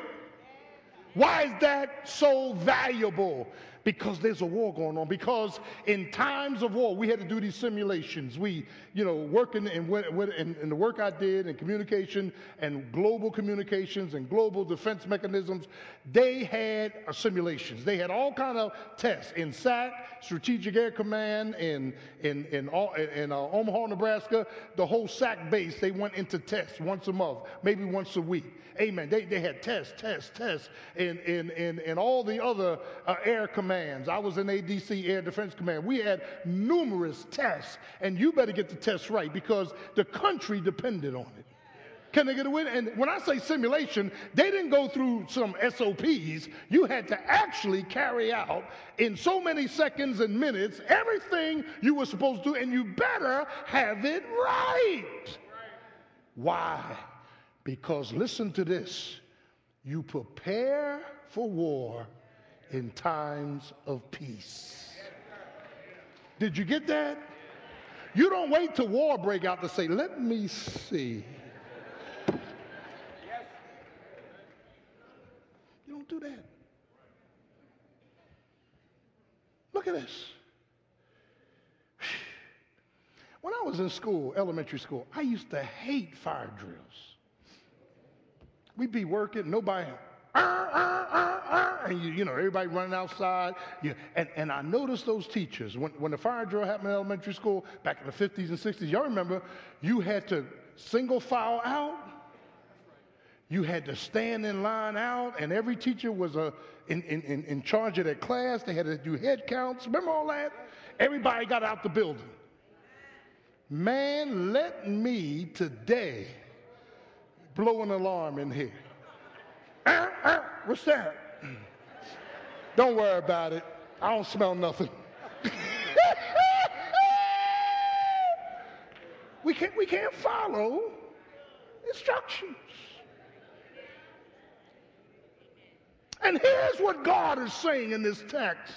Why is that so valuable? Because there's a war going on. Because in times of war, we had to do these simulations. We, you know, working in, in, the work I did in communication and global communications and global defense mechanisms, they had simulations. They had all kind of tests in SAC, Strategic Air Command, in in in, all, in uh, Omaha, Nebraska. The whole SAC base, they went into tests once a month, maybe once a week. Amen. They, they had tests, tests, tests in, in, in, in all the other uh, air commands. I was in ADC, Air Defense Command. We had numerous tests, and you better get the tests right because the country depended on it. Can they get a win? And when I say simulation, they didn't go through some SOPs. You had to actually carry out in so many seconds and minutes everything you were supposed to do, and you better have it right. Why? Because listen to this you prepare for war in times of peace. Did you get that? You don't wait till war break out to say, let me see. You don't do that. Look at this. When I was in school, elementary school, I used to hate fire drills. We'd be working, nobody, and you, you know, everybody running outside. You, and, and I noticed those teachers, when, when the fire drill happened in elementary school back in the 50s and 60s, y'all remember, you had to single file out. You had to stand in line out, and every teacher was uh, a, in, in, in charge of their class. They had to do head counts. Remember all that? Everybody got out the building. Man, let me today blow an alarm in here. Uh, uh, what's that? Don't worry about it. I don't smell nothing. we can't we can't follow instructions. And here's what God is saying in this text.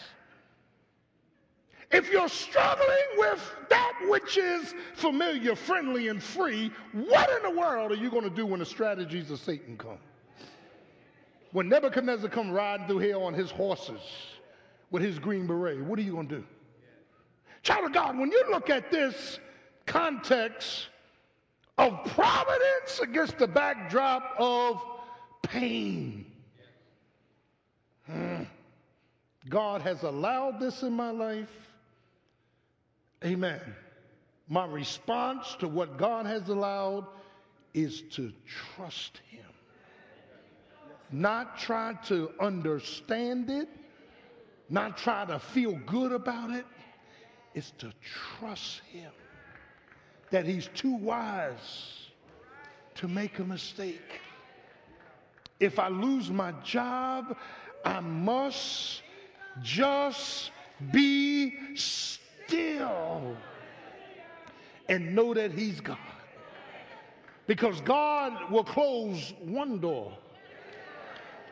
If you're struggling with that which is familiar, friendly, and free, what in the world are you going to do when the strategies of Satan come? When Nebuchadnezzar come riding through here on his horses with his green beret, what are you going to do? Child of God, when you look at this context of providence against the backdrop of pain, hmm, God has allowed this in my life. Amen. My response to what God has allowed is to trust Him not try to understand it, not try to feel good about it. It's to trust Him that He's too wise to make a mistake. If I lose my job, I must just be still and know that He's God. Because God will close one door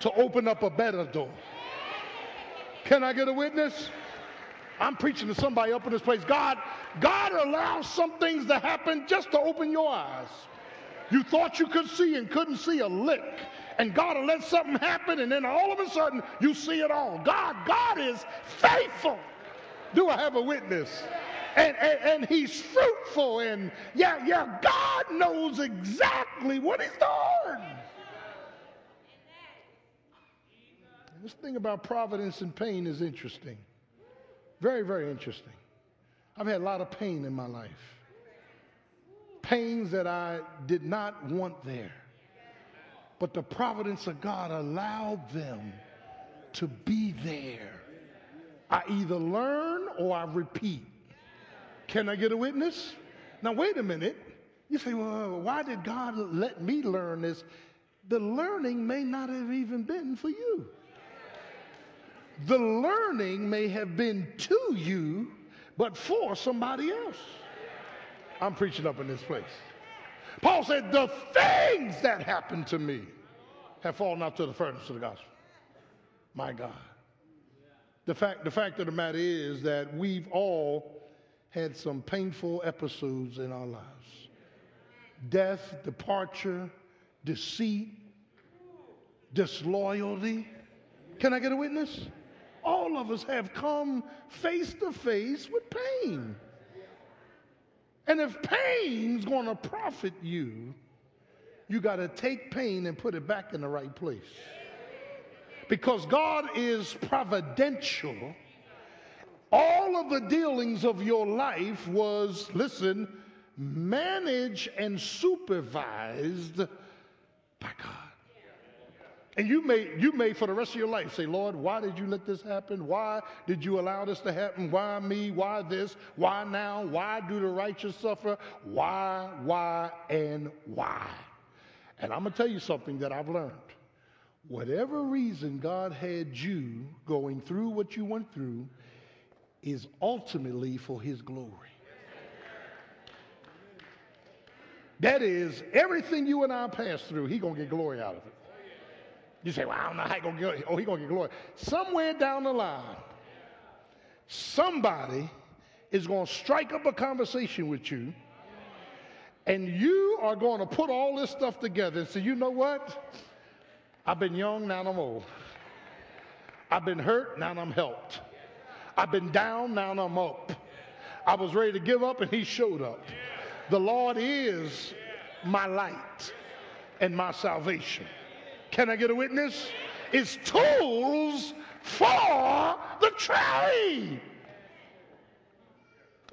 to open up a better door. Can I get a witness? I'm preaching to somebody up in this place. God, God allows some things to happen just to open your eyes. You thought you could see and couldn't see a lick. And God will let something happen, and then all of a sudden you see it all. God, God is faithful. Do I have a witness? And, and, and he's fruitful, and yeah, yeah, God knows exactly what he's doing. This thing about providence and pain is interesting. Very, very interesting. I've had a lot of pain in my life. Pains that I did not want there. But the providence of God allowed them to be there. I either learn or I repeat. Can I get a witness? Now, wait a minute. You say, well, why did God let me learn this? The learning may not have even been for you. The learning may have been to you, but for somebody else. I'm preaching up in this place. Paul said, The things that happened to me have fallen out to the furnace of the gospel. My God. The fact, the fact of the matter is that we've all had some painful episodes in our lives death, departure, deceit, disloyalty. Can I get a witness? All of us have come face to face with pain. And if pain's going to profit you, you got to take pain and put it back in the right place. Because God is providential. All of the dealings of your life was, listen, managed and supervised by God. And you may, you may for the rest of your life say, Lord, why did you let this happen? Why did you allow this to happen? Why me? Why this? Why now? Why do the righteous suffer? Why, why, and why? And I'm going to tell you something that I've learned. Whatever reason God had you going through what you went through is ultimately for his glory. That is, everything you and I pass through, he going to get glory out of it. You say, well, I don't know how he going to get, oh, to get glory. Somewhere down the line, somebody is going to strike up a conversation with you, and you are going to put all this stuff together and say, you know what? I've been young, now I'm old. I've been hurt, now I'm helped. I've been down, now I'm up. I was ready to give up, and he showed up. The Lord is my light and my salvation. Can I get a witness? It's tools for the trade.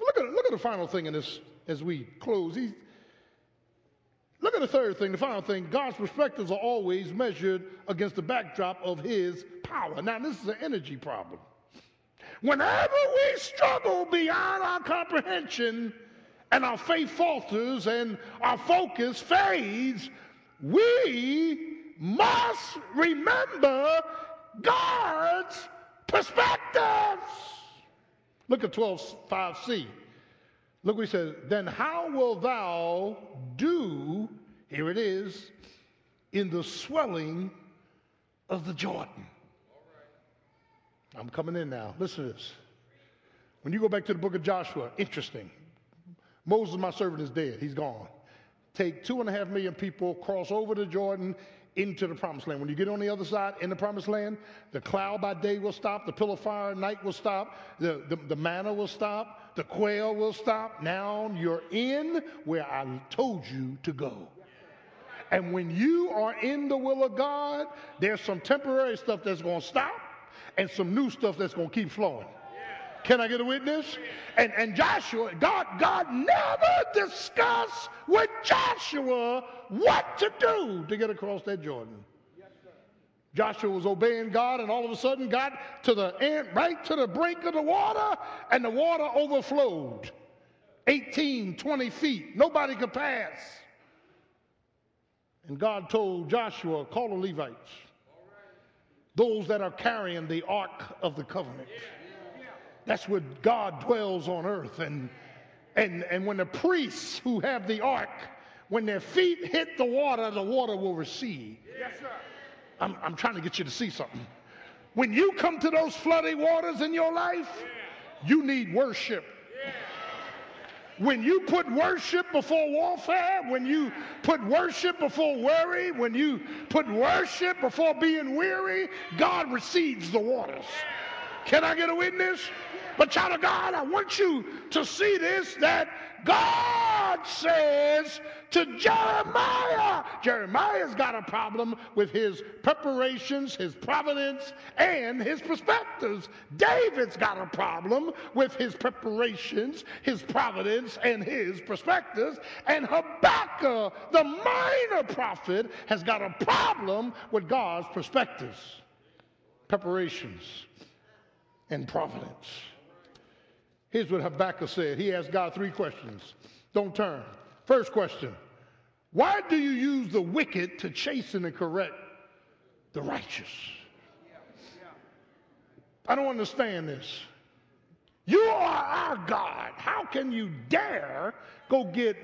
Look at, look at the final thing in this as we close. He's, look at the third thing, the final thing. God's perspectives are always measured against the backdrop of his power. Now, this is an energy problem. Whenever we struggle beyond our comprehension and our faith falters and our focus fades, we must remember God's perspectives. Look at 12, 5c. Look what he says. Then how will thou do, here it is, in the swelling of the Jordan? I'm coming in now. Listen to this. When you go back to the book of Joshua, interesting. Moses, my servant, is dead. He's gone. Take two and a half million people, cross over the Jordan, into the promised land. When you get on the other side in the promised land, the cloud by day will stop, the pillar of fire at night will stop, the, the, the manna will stop, the quail will stop. Now you're in where I told you to go. And when you are in the will of God, there's some temporary stuff that's going to stop and some new stuff that's going to keep flowing. Can I get a witness? And, and Joshua, God, God never discussed with Joshua what to do to get across that Jordan. Joshua was obeying God, and all of a sudden got to the end, right to the brink of the water, and the water overflowed 18, 20 feet. Nobody could pass. And God told Joshua, call the Levites, those that are carrying the ark of the covenant. That's where God dwells on earth. And, and, and when the priests who have the ark, when their feet hit the water, the water will recede. Yes, sir. I'm, I'm trying to get you to see something. When you come to those flooded waters in your life, you need worship. when you put worship before warfare, when you put worship before worry, when you put worship before being weary, God receives the waters. Can I get a witness? But, child of God, I want you to see this that God says to Jeremiah, Jeremiah's got a problem with his preparations, his providence, and his perspectives. David's got a problem with his preparations, his providence, and his perspectives. And Habakkuk, the minor prophet, has got a problem with God's perspectives, preparations, and providence. Here's what Habakkuk said. He asked God three questions. Don't turn. First question Why do you use the wicked to chasten and correct the righteous? I don't understand this. You are our God. How can you dare go get,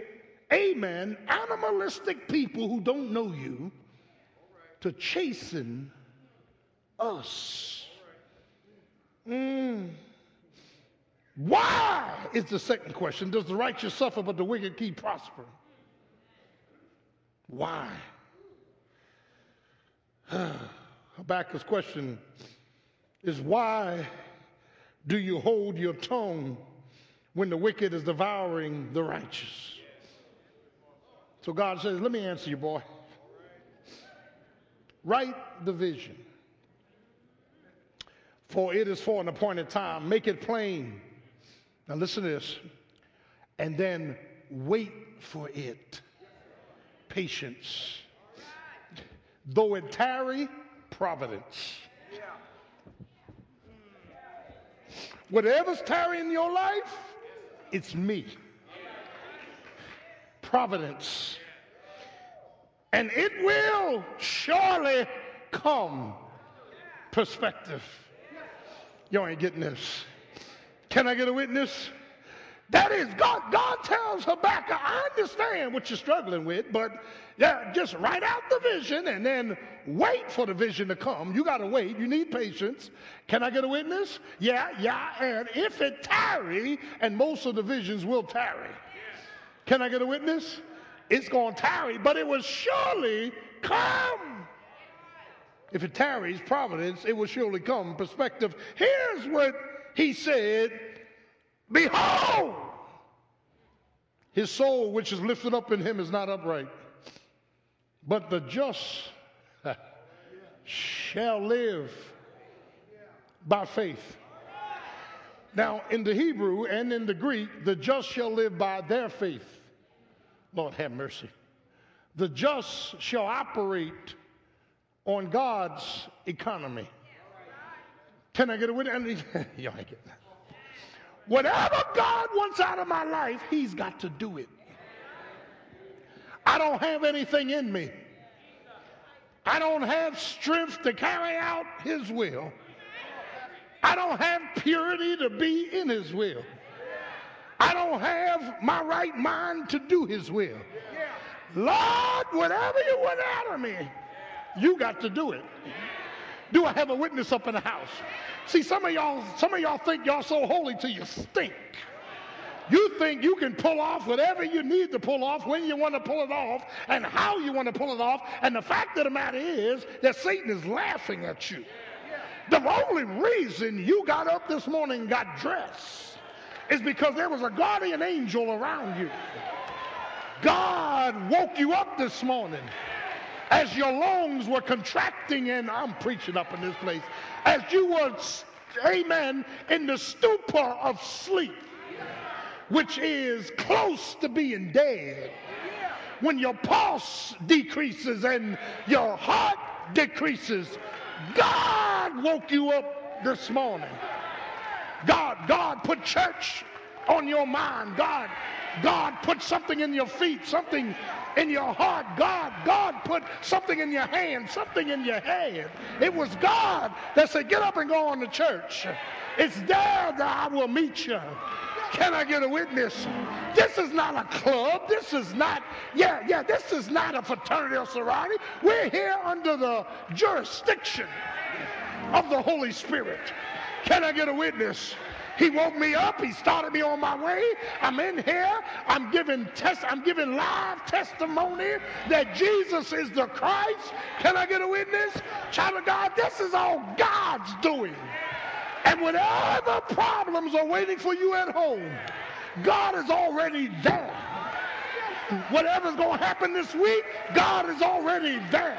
amen, animalistic people who don't know you to chasten us? Mm. Why is the second question? Does the righteous suffer but the wicked keep prospering? Why? Habakkuk's question is why do you hold your tongue when the wicked is devouring the righteous? So God says, Let me answer you, boy. Write the vision, for it is for an appointed time. Make it plain. Now, listen to this. And then wait for it. Patience. Though it tarry, providence. Whatever's tarrying in your life, it's me. Providence. And it will surely come. Perspective. You ain't getting this. Can I get a witness? That is God. God tells Habakkuk, I understand what you're struggling with, but yeah, just write out the vision and then wait for the vision to come. You got to wait. You need patience. Can I get a witness? Yeah, yeah. And if it tarry, and most of the visions will tarry. Can I get a witness? It's going to tarry, but it will surely come. If it tarries, providence, it will surely come. Perspective. Here's what he said, Behold, his soul which is lifted up in him is not upright, but the just shall live by faith. Now, in the Hebrew and in the Greek, the just shall live by their faith. Lord have mercy. The just shall operate on God's economy. Can I get a witness? Y'all ain't getting that. Whatever God wants out of my life, He's got to do it. I don't have anything in me. I don't have strength to carry out His will. I don't have purity to be in His will. I don't have my right mind to do His will. Lord, whatever you want out of me, you got to do it. Do I have a witness up in the house? See, some of y'all, some of y'all think y'all so holy till you stink. You think you can pull off whatever you need to pull off when you want to pull it off and how you want to pull it off. And the fact of the matter is that Satan is laughing at you. The only reason you got up this morning and got dressed is because there was a guardian angel around you. God woke you up this morning as your lungs were contracting, and I'm preaching up in this place, as you were, amen, in the stupor of sleep, which is close to being dead. When your pulse decreases and your heart decreases, God woke you up this morning. God, God put church on your mind. God, God put something in your feet, something in your heart. God, God put something in your hand, something in your head. It was God that said, get up and go on to church. It's there that I will meet you. Can I get a witness? This is not a club. This is not, yeah, yeah, this is not a fraternity or sorority. We're here under the jurisdiction of the Holy Spirit. Can I get a witness? He woke me up. He started me on my way. I'm in here. I'm giving test. I'm giving live testimony that Jesus is the Christ. Can I get a witness? Child of God, this is all God's doing. And whatever problems are waiting for you at home, God is already there. Whatever's going to happen this week, God is already there.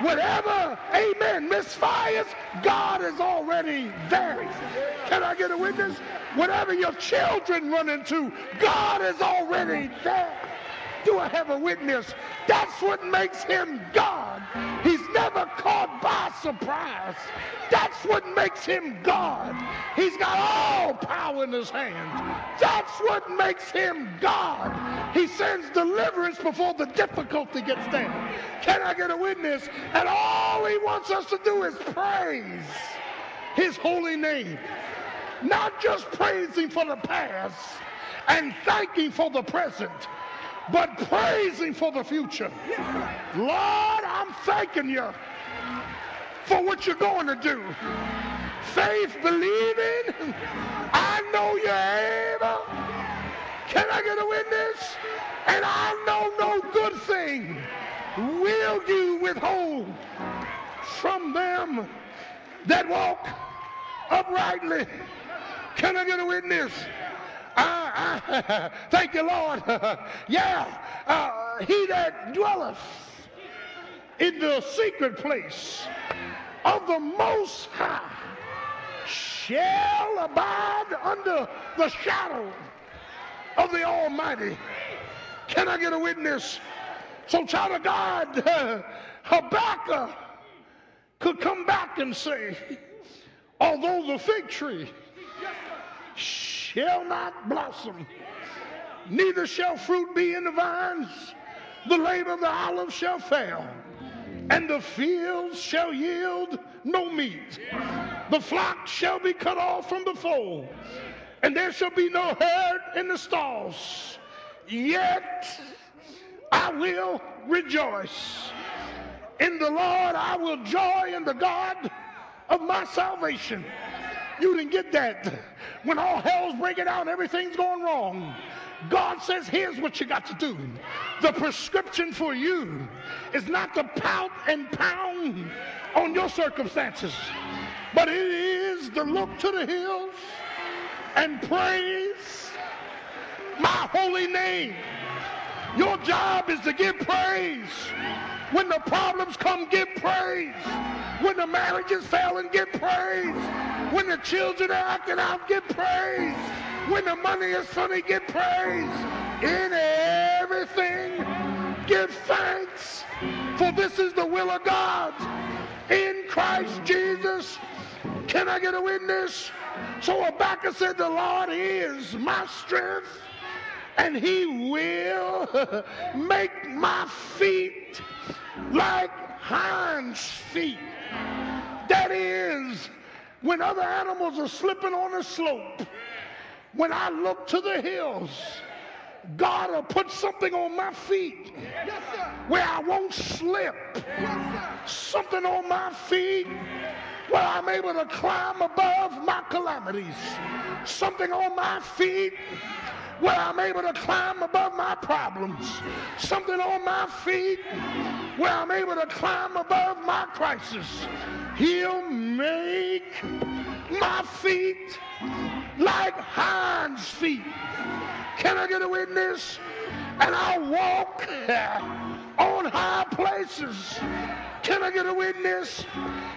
Whatever, amen, misfires, God is already there. Can I get a witness? Whatever your children run into, God is already there. Do I have a witness? That's what makes him God. He's never caught by surprise. That's what makes him God. He's got all power in his hand. That's what makes him God. He sends deliverance before the difficulty gets there. Can I get a witness? And all he wants us to do is praise his holy name. Not just praising for the past and thanking for the present but praising for the future. Lord, I'm thanking you for what you're going to do. Faith, believing, I know you're able. Can I get a witness? And I know no good thing will you withhold from them that walk uprightly. Can I get a witness? Thank you, Lord. yeah, uh, he that dwelleth in the secret place of the Most High shall abide under the shadow of the Almighty. Can I get a witness? So, child of God, Habakkuk could come back and say, although the fig tree shall not blossom, neither shall fruit be in the vines, the labor of the olive shall fail, and the fields shall yield no meat. The flock shall be cut off from the fold, and there shall be no herd in the stalls. Yet I will rejoice. In the Lord I will joy in the God of my salvation. You didn't get that. When all hell's breaking out, and everything's going wrong. God says, here's what you got to do. The prescription for you is not to pout and pound on your circumstances, but it is to look to the hills and praise my holy name. Your job is to give praise. When the problems come, give praise. When the marriages fail and get praise. When the children are acting out, get praise. When the money is funny, get praise. In everything, give thanks. For this is the will of God in Christ Jesus. Can I get a witness? So Habakkuk said, The Lord is my strength and he will make my feet like hinds feet. That is, when other animals are slipping on a slope, when I look to the hills, God will put something on my feet where I won't slip. Something on my feet where I'm able to climb above my calamities. Something on my feet where I'm able to climb above my problems. Something on my feet where I'm able to climb above my crisis. He'll make my feet like hinds feet. Can I get a witness? And I'll walk on high places. Can I get a witness?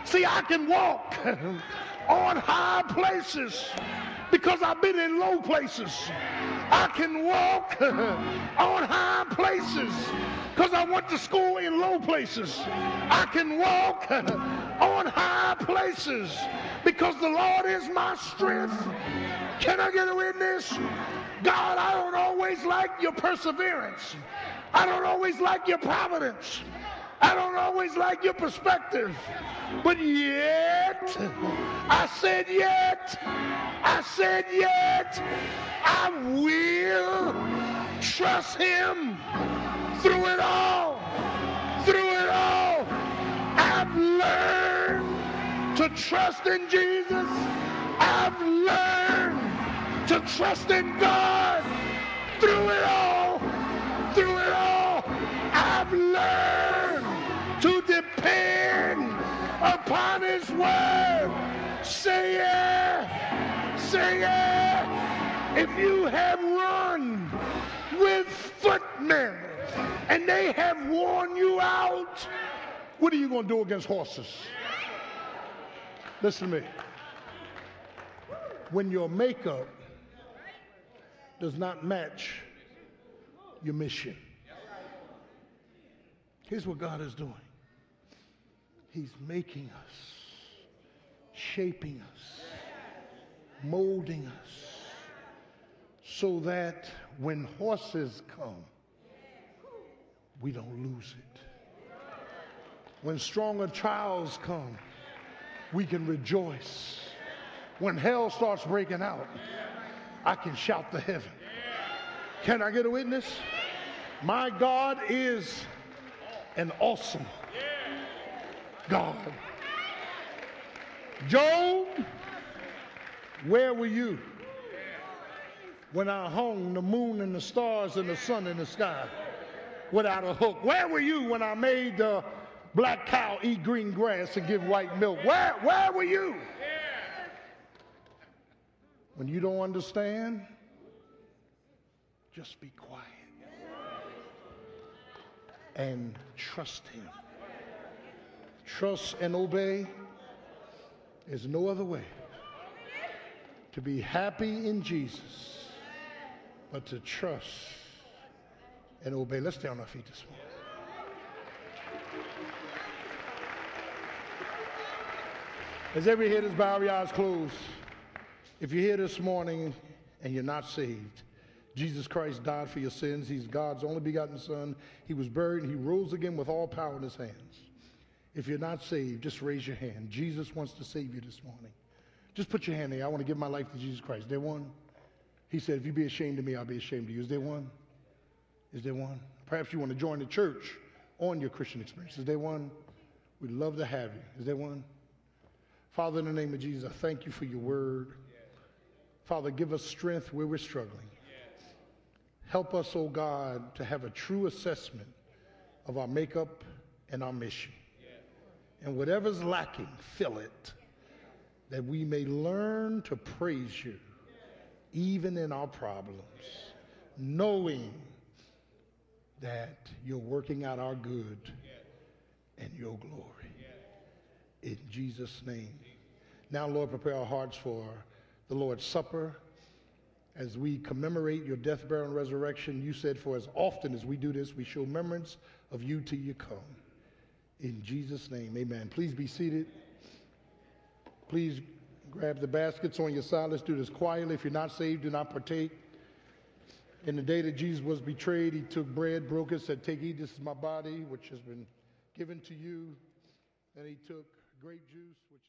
See, I can walk on high places because I've been in low places. I can walk on high places because I went to school in low places. I can walk on high places because the Lord is my strength. Can I get a witness? God, I don't always like your perseverance. I don't always like your providence. I don't always like your perspective. But yet, I said yet, I said yet, I will trust him through it all. Through it all. I've learned to trust in Jesus. I've learned to trust in God through it all. Through it all, I've learned to upon His word. Say yeah. Say yeah. If you have run with footmen and they have worn you out, what are you going to do against horses? Listen to me. When your makeup does not match your mission, here's what God is doing He's making us, shaping us, molding us, so that when horses come, we don't lose it. When stronger trials come, we can rejoice. When hell starts breaking out, I can shout to heaven. Can I get a witness? My God is an awesome God. Job, where were you when I hung the moon and the stars and the sun in the sky without a hook? Where were you when I made the black cow eat green grass and give white milk? Where, where were you? When you don't understand, just be quiet and trust Him. Trust and obey is no other way to be happy in Jesus, but to trust and obey. Let's stay on our feet this morning. As every head is bowed, your eyes closed. If you're here this morning and you're not saved, Jesus Christ died for your sins. He's God's only begotten Son. He was buried and he rose again with all power in his hands. If you're not saved, just raise your hand. Jesus wants to save you this morning. Just put your hand there. I want to give my life to Jesus Christ. Is there one? He said, if you be ashamed of me, I'll be ashamed of you. Is there one? Is there one? Perhaps you want to join the church on your Christian experience. Is there one? We'd love to have you. Is there one? Father, in the name of Jesus, I thank you for your word. Father, give us strength where we're struggling. Help us, oh God, to have a true assessment of our makeup and our mission. And whatever's lacking, fill it, that we may learn to praise you even in our problems, knowing that you're working out our good and your glory. In Jesus' name. Now, Lord, prepare our hearts for the Lord's Supper. As we commemorate your death, burial, and resurrection, you said, For as often as we do this, we show remembrance of you till you come. In Jesus' name, amen. Please be seated. Please grab the baskets on your side. Let's do this quietly. If you're not saved, do not partake. In the day that Jesus was betrayed, he took bread, broke it, said, Take, eat, this is my body, which has been given to you. And he took grape juice, which